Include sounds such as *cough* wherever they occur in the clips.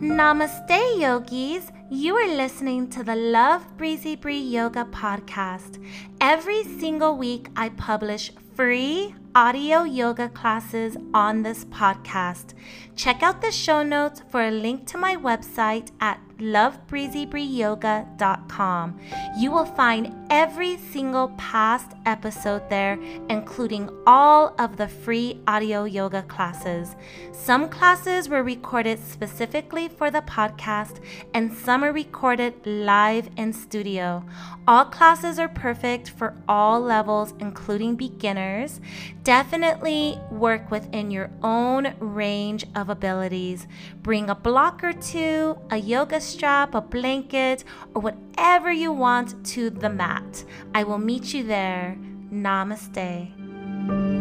Namaste, yogis. You are listening to the Love Breezy Bree Yoga podcast. Every single week, I publish free audio yoga classes on this podcast. Check out the show notes for a link to my website at lovebreezybreeyoga.com. You will find every single past episode there, including all of the free audio yoga classes. Some classes were recorded specifically for the podcast, and some are recorded live in studio. All classes are perfect for all levels, including beginners. Definitely work within your own range of abilities. Bring a block or two, a yoga strap, a blanket, or whatever you want to the mat. I will meet you there. Namaste.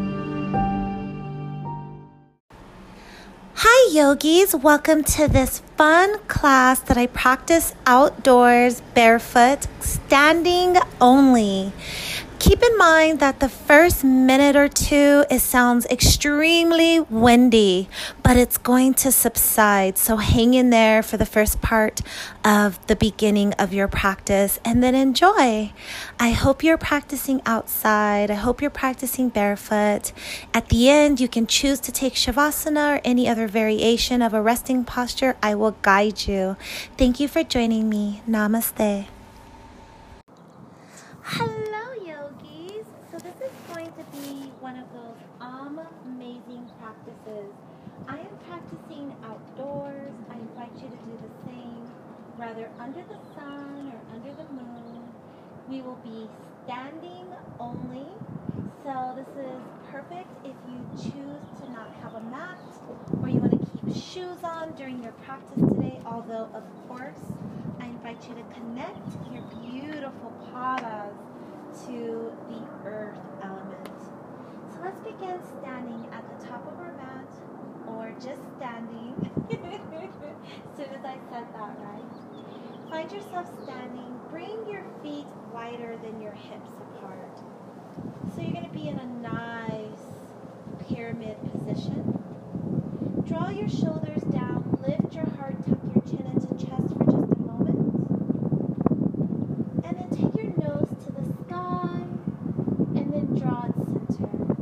Yogis. Welcome to this fun class that I practice outdoors, barefoot, standing only. Keep in mind that the first minute or two, it sounds extremely windy, but it's going to subside. So hang in there for the first part of the beginning of your practice and then enjoy. I hope you're practicing outside. I hope you're practicing barefoot. At the end, you can choose to take Shavasana or any other variation of a resting posture. I will guide you. Thank you for joining me. Namaste. Hello one of those amazing practices. I am practicing outdoors. I invite you to do the same, rather under the sun or under the moon. We will be standing only. So this is perfect if you choose to not have a mat or you want to keep shoes on during your practice today. Although, of course, I invite you to connect your beautiful padas to the earth element. So let's begin standing at the top of our mat or just standing. as soon as I said that, right? Find yourself standing. Bring your feet wider than your hips apart. So you're going to be in a nice pyramid position. Draw your shoulders down, lift your heart, tuck your chin into chest for just a moment. And then take your nose to the sky and then draw it center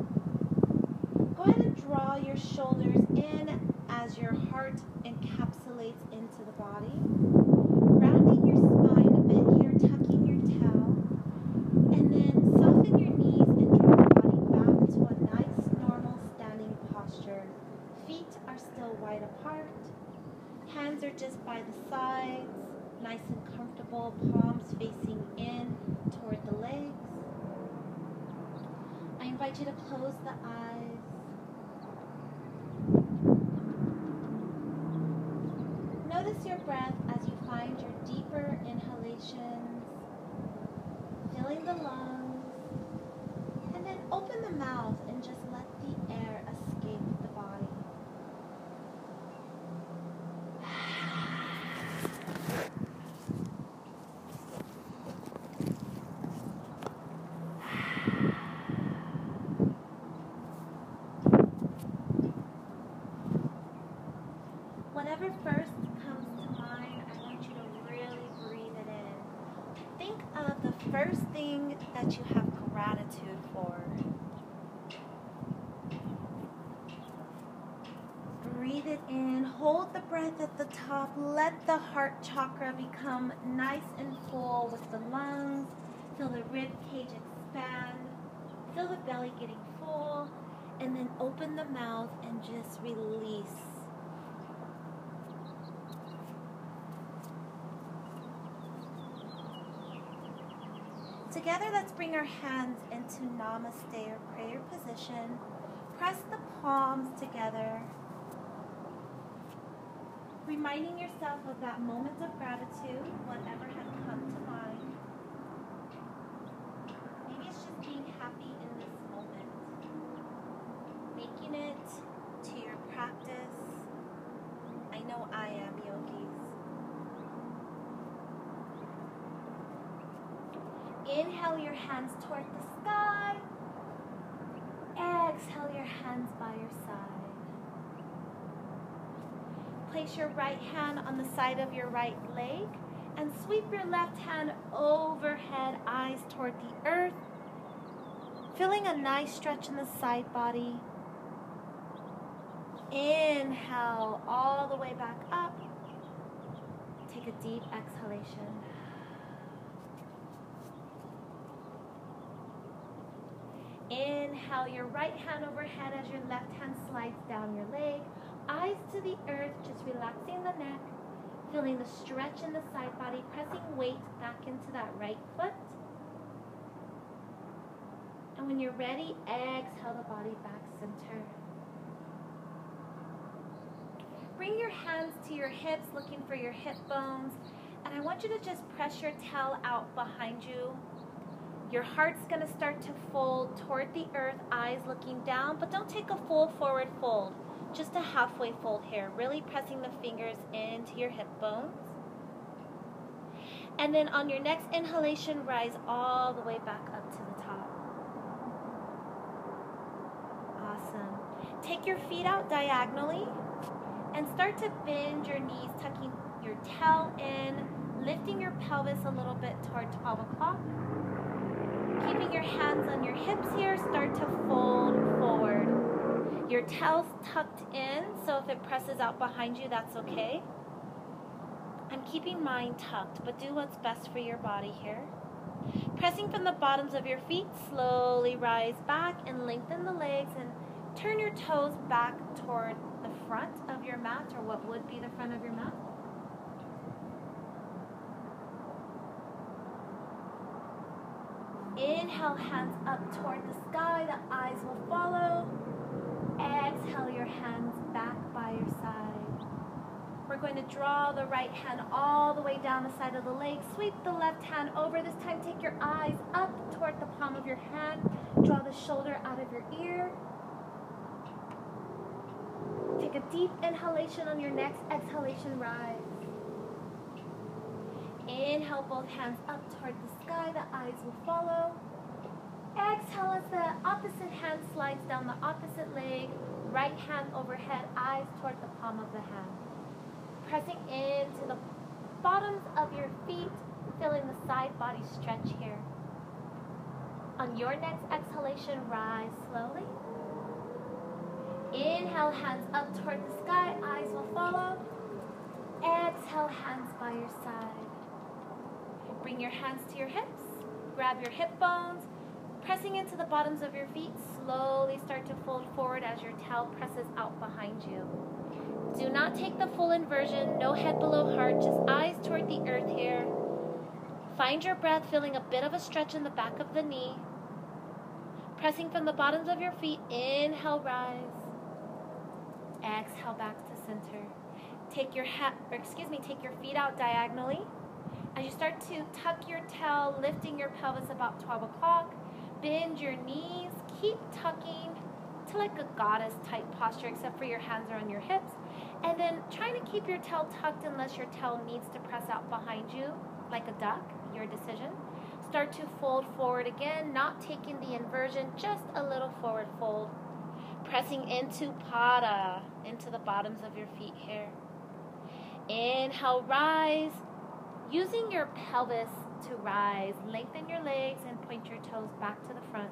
draw your shoulders in as your heart encapsulates into the body. Rounding your spine a bit here, tucking your tail. And then soften your knees and draw your body back to a nice, normal standing posture. Feet are still wide apart. Just by the sides, nice and comfortable, palms facing in toward the legs. I invite you to close the eyes. Notice your breath as you find your deeper inhalations, filling the lungs, and then open the mouth and just let the air escape the body. Whatever first comes to mind, I want you to really breathe it in. Think of the first thing that you have gratitude for. Breathe it in. Hold the breath at the top. Let the heart chakra become nice and full with the lungs. Feel the rib cage expand. Feel the belly getting full. And then open the mouth and just release. Together, let's bring our hands into Namaste or prayer position. Press the palms together, reminding yourself of that moment of gratitude, whatever had come to mind. Maybe it's just being happy in this moment, making it to your practice. I know I am, yogis. Inhale your hands toward the sky. Exhale your hands by your side. place your right hand on the side of your right leg and sweep your left hand overhead, eyes toward the earth. Feeling a nice stretch in the side body. Inhale all the way back up. Take a deep exhalation. Inhale your right hand overhead as your left hand slides down your leg. Eyes to the earth, just relaxing the neck. Feeling the stretch in the side body, pressing weight back into that right foot. And when you're ready, exhale the body back center. Bring your hands to your hips, looking for your hip bones. And I want you to just press your tail out behind you. Your heart's going to start to fold toward the earth, eyes looking down, but don't take a full forward fold. Just a halfway fold here, really pressing the fingers into your hip bones. And then on your next inhalation, rise all the way back up to the top. Awesome. Take your feet out diagonally and start to bend your knees, tucking your tail in, lifting your pelvis a little bit toward 12 o'clock. Keeping your hands on your hips here, start to fold forward. Your tail's tucked in, so if it presses out behind you, that's okay. I'm keeping mine tucked, but do what's best for your body here. Pressing from the bottoms of your feet, slowly rise back and lengthen the legs and turn your toes back toward the front of your mat or what would be the front of your mat. Inhale, hands up toward the sky, the eyes will follow. Exhale your hands back by your side. We're going to draw the right hand all the way down the side of the leg. Sweep the left hand over. This time take your eyes up toward the palm of your hand. Draw the shoulder out of your ear. Take a deep inhalation on your next exhalation, rise. Inhale both hands up toward the sky. The eyes will follow. Exhale as the opposite hand slides down the opposite leg, right hand overhead, eyes toward the palm of the hand. Pressing into the bottoms of your feet, feeling the side body stretch here. On your next exhalation, rise slowly. Inhale, hands up toward the sky, eyes will follow. Exhale, hands by your side. Bring your hands to your hips, grab your hip bones, Pressing into the bottoms of your feet, slowly start to fold forward as your tail presses out behind you. Do not take the full inversion, no head below heart, just eyes toward the earth here. Find your breath, feeling a bit of a stretch in the back of the knee. Pressing from the bottoms of your feet, inhale, rise. Exhale back to center. Take your hat, or excuse me, take your feet out diagonally. As you start to tuck your tail, lifting your pelvis about 12 o'clock, Bend your knees, keep tucking to like a goddess type posture, except for your hands are on your hips. And then trying to keep your tail tucked unless your tail needs to press out behind you like a duck, your decision. Start to fold forward again, not taking the inversion, just a little forward fold. Pressing into Pada, into the bottoms of your feet here. Inhale, rise. Using your pelvis to rise. Lengthen your legs and point your toes back to the front.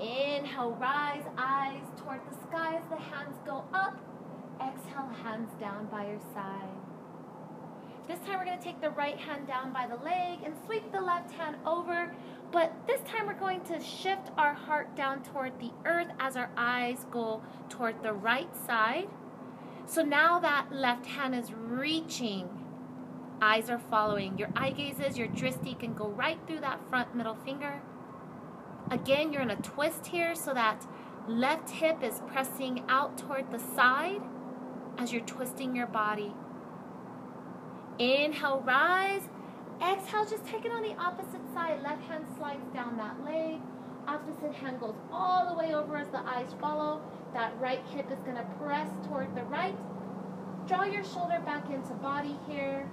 Inhale, rise, eyes toward the sky as the hands go up. Exhale, hands down by your side. This time we're going to take the right hand down by the leg and sweep the left hand over. But this time we're going to shift our heart down toward the earth as our eyes go toward the right side. So now that left hand is reaching Eyes are following. Your eye gazes, your drishti can go right through that front middle finger. Again, you're in a twist here so that left hip is pressing out toward the side as you're twisting your body. Inhale, rise. Exhale, just take it on the opposite side. Left hand slides down that leg. Opposite hand goes all the way over as the eyes follow. That right hip is going to press toward the right. Draw your shoulder back into body here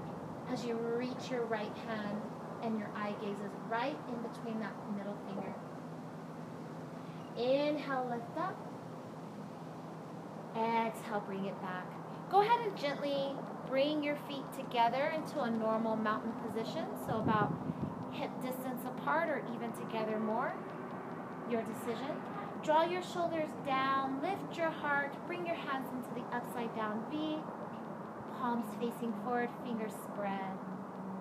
as you reach your right hand and your eye gazes right in between that middle finger. Inhale, lift up. Exhale, bring it back. Go ahead and gently bring your feet together into a normal mountain position, so about hip distance apart or even together more. Your decision. Draw your shoulders down, lift your heart, bring your hands into the upside down V, palms facing forward, fingers spread.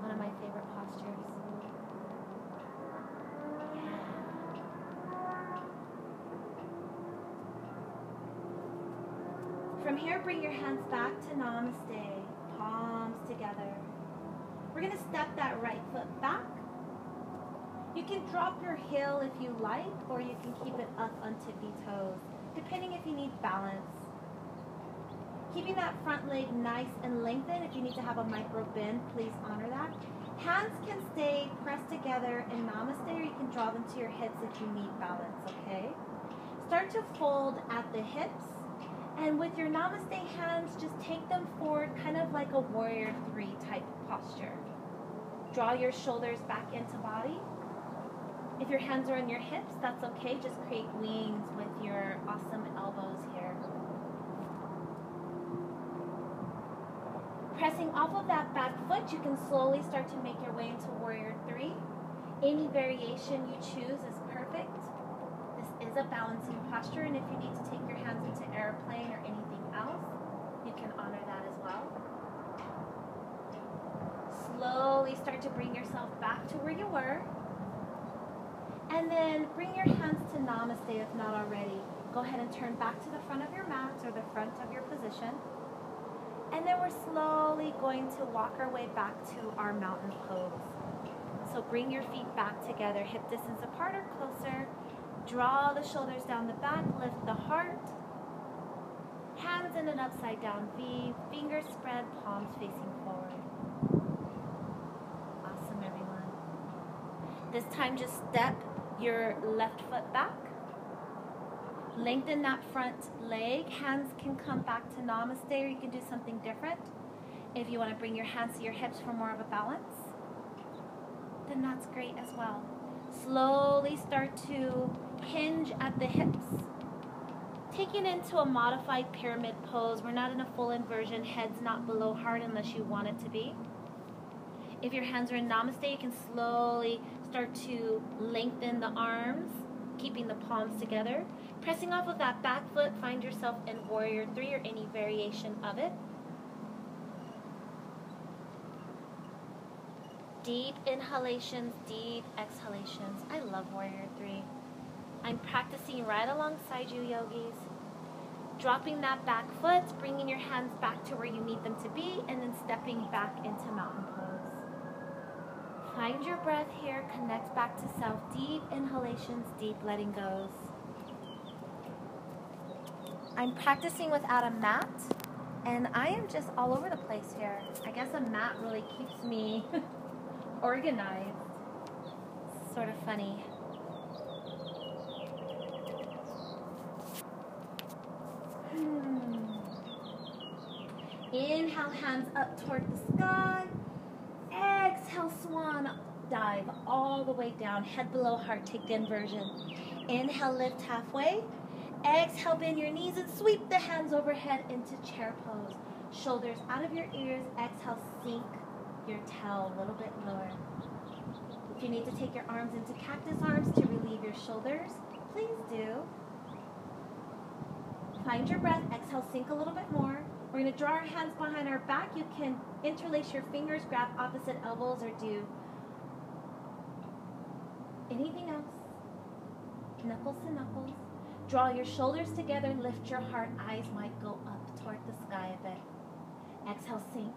One of my favorite postures. From here, bring your hands back to Namaste, palms together. We're going to step that right foot back. You can drop your heel if you like, or you can keep it up on tippy toes, depending if you need balance. Keeping that front leg nice and lengthened. If you need to have a micro bend, please honor that. Hands can stay pressed together in Namaste, or you can draw them to your hips if you need balance, okay? Start to fold at the hips and with your namaste hands, just take them forward, kind of like a warrior three type posture. Draw your shoulders back into body. If your hands are on your hips, that's okay. Just create wings with your awesome elbows here. Pressing off of that back foot, you can slowly start to make your way into warrior three. Any variation you choose is perfect This is a balancing posture, and if you need to take your hands into airplane or anything else, you can honor that as well. Slowly start to bring yourself back to where you were. And then bring your hands to Namaste if not already. Go ahead and turn back to the front of your mat or the front of your position. And then we're slowly going to walk our way back to our mountain pose. So bring your feet back together, hip distance apart or closer. Draw the shoulders down the back, lift the heart. Hands in an upside down V, fingers spread, palms facing forward. Awesome, everyone. This time, just step your left foot back. Lengthen that front leg. Hands can come back to namaste, or you can do something different. If you want to bring your hands to your hips for more of a balance, then that's great as well. Slowly start to hinge at the hips. Taking into a modified pyramid pose. We're not in a full inversion. Head's not below heart unless you want it to be. If your hands are in namaste, you can slowly start to lengthen the arms, keeping the palms together. Pressing off of that back foot, find yourself in warrior three or any variation of it. Deep inhalations, deep exhalations. I love warrior three. I'm practicing right alongside you, yogis. Dropping that back foot, bringing your hands back to where you need them to be, and then stepping back into mountain pose. Find your breath here, connect back to self. Deep inhalations, deep letting goes. I'm practicing without a mat, and I am just all over the place here. I guess a mat really keeps me *laughs* organized. sort of funny. Hmm. Inhale, hands up toward the sky. Exhale, swan dive all the way down, head below heart, take the inversion. Inhale, lift halfway. Exhale, bend your knees and sweep the hands overhead into chair pose. Shoulders out of your ears. Exhale, sink your tail a little bit lower. If you need to take your arms into cactus arms to relieve your shoulders, please do. Find your breath. Exhale, sink a little bit more. We're going to draw our hands behind our back. You can interlace your fingers, grab opposite elbows, or do anything else. Knuckles to knuckles. Draw your shoulders together, lift your heart. Eyes might go up toward the sky a bit. Exhale, sink.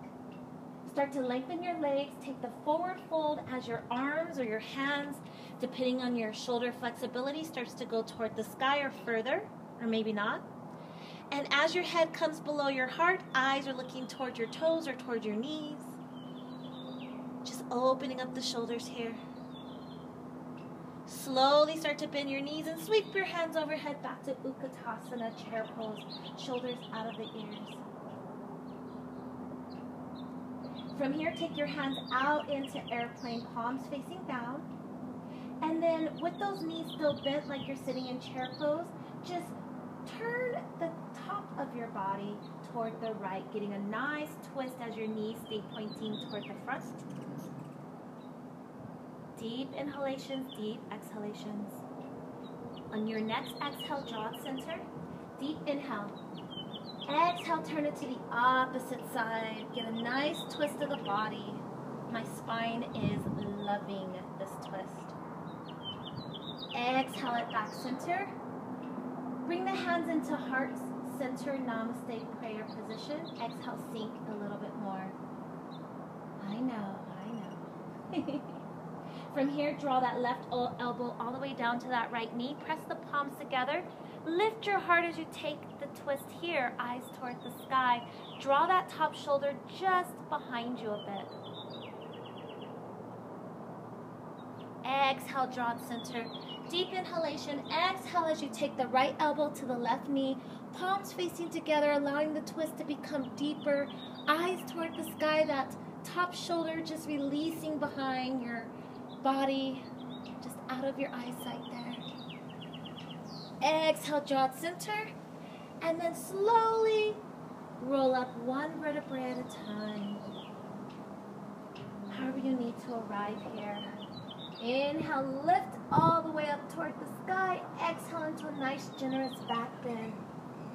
Start to lengthen your legs. Take the forward fold as your arms or your hands, depending on your shoulder flexibility, starts to go toward the sky or further, or maybe not. And as your head comes below your heart, eyes are looking toward your toes or toward your knees. Just opening up the shoulders here. Slowly start to bend your knees and sweep your hands overhead back to Utkatasana, chair pose, shoulders out of the ears. From here, take your hands out into airplane, palms facing down. And then with those knees still bent like you're sitting in chair pose, just turn the of your body toward the right, getting a nice twist as your knees stay pointing toward the front. Deep inhalations, deep exhalations. On your next exhale, draw it center. Deep inhale. Exhale, turn it to the opposite side. Get a nice twist of the body. My spine is loving this twist. Exhale it back center. Bring the hands into heart center namaste prayer position. Exhale, sink a little bit more. I know, I know. *laughs* From here, draw that left elbow all the way down to that right knee. Press the palms together. Lift your heart as you take the twist here, eyes toward the sky. Draw that top shoulder just behind you a bit. Exhale, draw center. Deep inhalation. Exhale as you take the right elbow to the left knee. Palms facing together, allowing the twist to become deeper. Eyes toward the sky. That top shoulder just releasing behind your body, just out of your eyesight there. Exhale, draw it center. And then slowly roll up one vertebrae at a time. However you need to arrive here. Inhale, lift all the way up toward the sky. Exhale into a nice, generous back bend.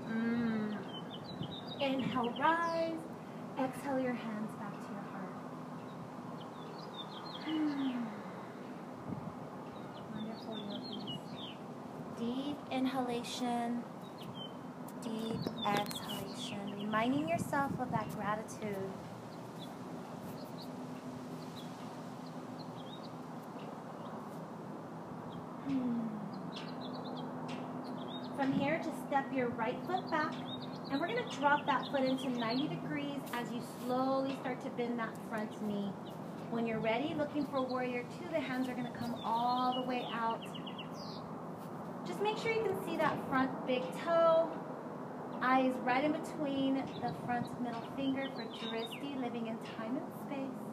Mm. Inhale, rise. Exhale your hands back to your heart. Mm. *sighs* Wonderful yogis. Deep inhalation, deep exhalation. Reminding yourself of that gratitude. From here, just step your right foot back, and we're gonna drop that foot into 90 degrees as you slowly start to bend that front knee. When you're ready, looking for warrior two, the hands are gonna come all the way out. Just make sure you can see that front big toe, eyes right in between the front middle finger for drishti, living in time and space.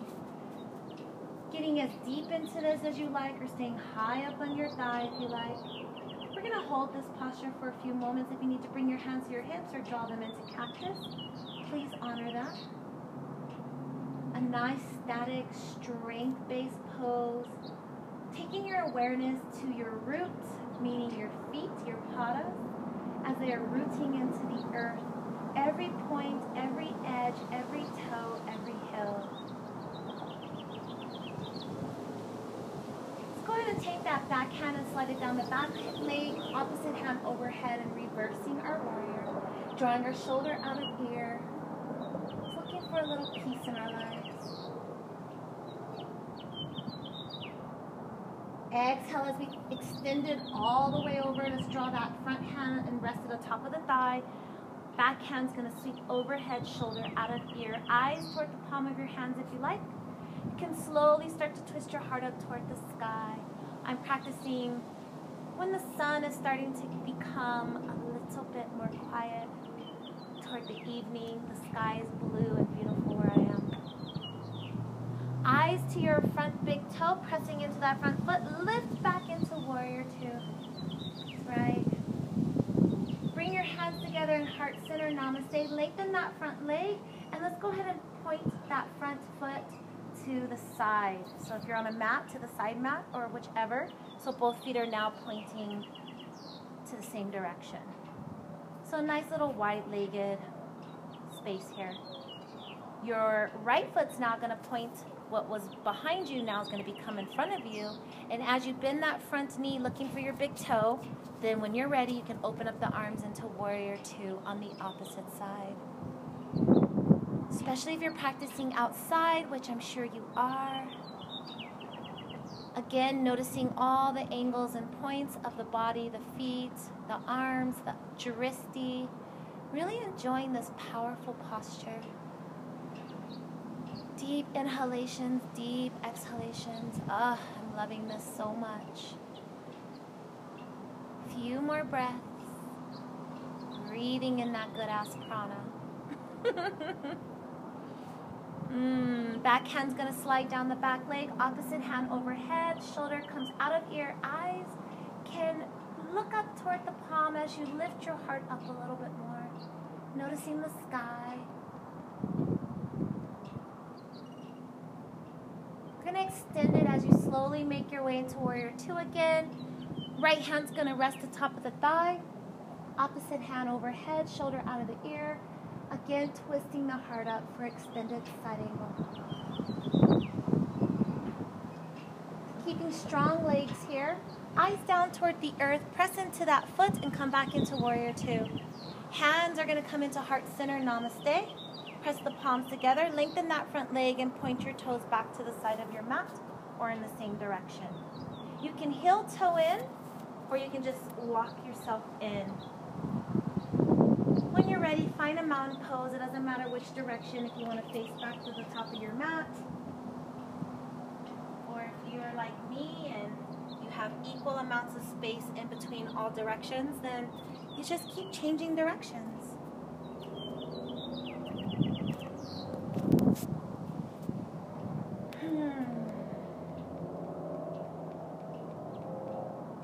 Getting as deep into this as you like, or staying high up on your thigh if you like. We're going to hold this posture for a few moments. If you need to bring your hands to your hips or draw them into cactus, please honor that. A nice static strength-based pose. Taking your awareness to your roots, meaning your feet, your padas, as they are rooting into the earth. Every point, every edge, every toe, every hill. going to take that back hand and slide it down the back leg, opposite hand overhead and reversing our warrior. Drawing our shoulder out of ear. Looking for a little peace in our lives. Exhale as we extend it all the way over. Let's draw that front hand and rest at the top of the thigh. Back hand's to sweep overhead, shoulder out of ear. Eyes toward the palm of your hands if you like. You can slowly start to twist your heart up toward the sky. I'm practicing when the sun is starting to become a little bit more quiet toward the evening. The sky is blue and beautiful where I am. Eyes to your front big toe, pressing into that front foot. Lift back into warrior two. Right. Bring your hands together in heart center, namaste. Lengthen that front leg, and let's go ahead and point that front foot to the side. So if you're on a mat, to the side mat or whichever. So both feet are now pointing to the same direction. So nice little wide-legged space here. Your right foot's now going to point what was behind you now is going to become in front of you. And as you bend that front knee looking for your big toe, then when you're ready, you can open up the arms into warrior two on the opposite side especially if you're practicing outside, which I'm sure you are. Again, noticing all the angles and points of the body, the feet, the arms, the drishti. Really enjoying this powerful posture. Deep inhalations, deep exhalations. Ah, oh, I'm loving this so much. Few more breaths. Breathing in that good ass prana. *laughs* Mm, back hand's gonna slide down the back leg, opposite hand overhead, shoulder comes out of ear, eyes can look up toward the palm as you lift your heart up a little bit more. Noticing the sky. We're to extend it as you slowly make your way into Warrior Two again. Right hand's to rest the top of the thigh. Opposite hand overhead, shoulder out of the ear. Again, twisting the heart up for extended side angle. Keeping strong legs here. Eyes down toward the earth. Press into that foot and come back into Warrior Two. Hands are going to come into Heart Center Namaste. Press the palms together. Lengthen that front leg and point your toes back to the side of your mat or in the same direction. You can heel toe in or you can just lock yourself in when you're ready, find a mountain pose. It doesn't matter which direction, if you want to face back to the top of your mat. Or if you're like me and you have equal amounts of space in between all directions, then you just keep changing directions. Hmm.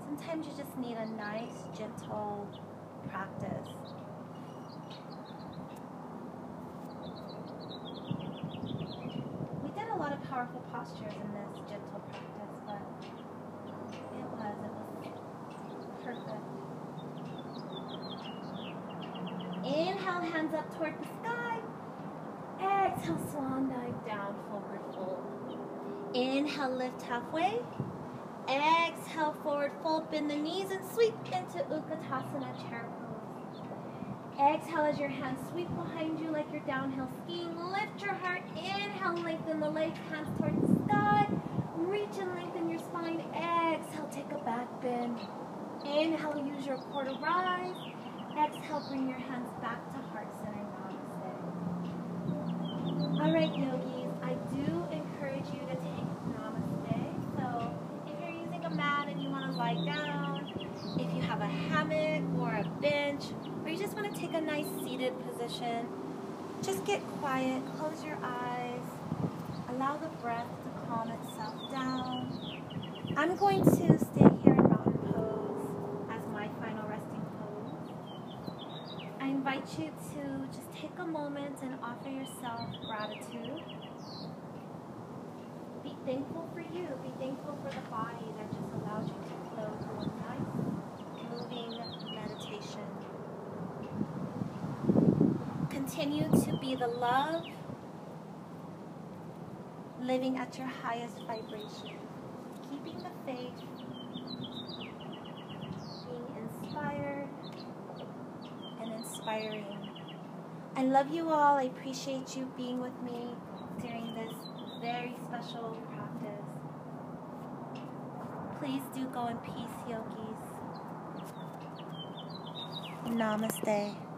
Sometimes you just need a nice, gentle practice. powerful postures in this gentle practice, but it was, it was perfect. Inhale, hands up toward the sky. Exhale, swan dive down, forward fold. Inhale, lift halfway. Exhale, forward fold, bend the knees and sweep into Utkatasana chair pose. Exhale as your hands sweep behind you like you're downhill skiing. Lift your heart. Inhale, lengthen the legs, hands towards the Reach and lengthen your spine. Exhale, take a back bend. Inhale, use your core to rise. Exhale, bring your hands back to heart center. Namaste. All right, yogis, I do encourage you to take Namaste. So if you're using a mat and you want to lie down, if you have a hammock or a bench, or you just want to take a nice seated position, just get quiet, close your eyes, allow the breath to calm itself down. I'm going to stay here in mountain pose as my final resting pose. I invite you to just take a moment and offer yourself gratitude. Be thankful for you. Be thankful for the body that just allowed you to close one nice, moving meditation continue to be the love, living at your highest vibration, keeping the faith, being inspired and inspiring. I love you all. I appreciate you being with me during this very special practice. Please do go in peace, yogis. Namaste.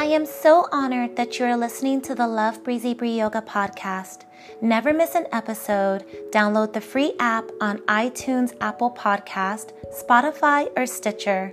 I am so honored that you are listening to the Love Breezy Bree Yoga podcast. Never miss an episode. Download the free app on iTunes, Apple Podcast, Spotify, or Stitcher.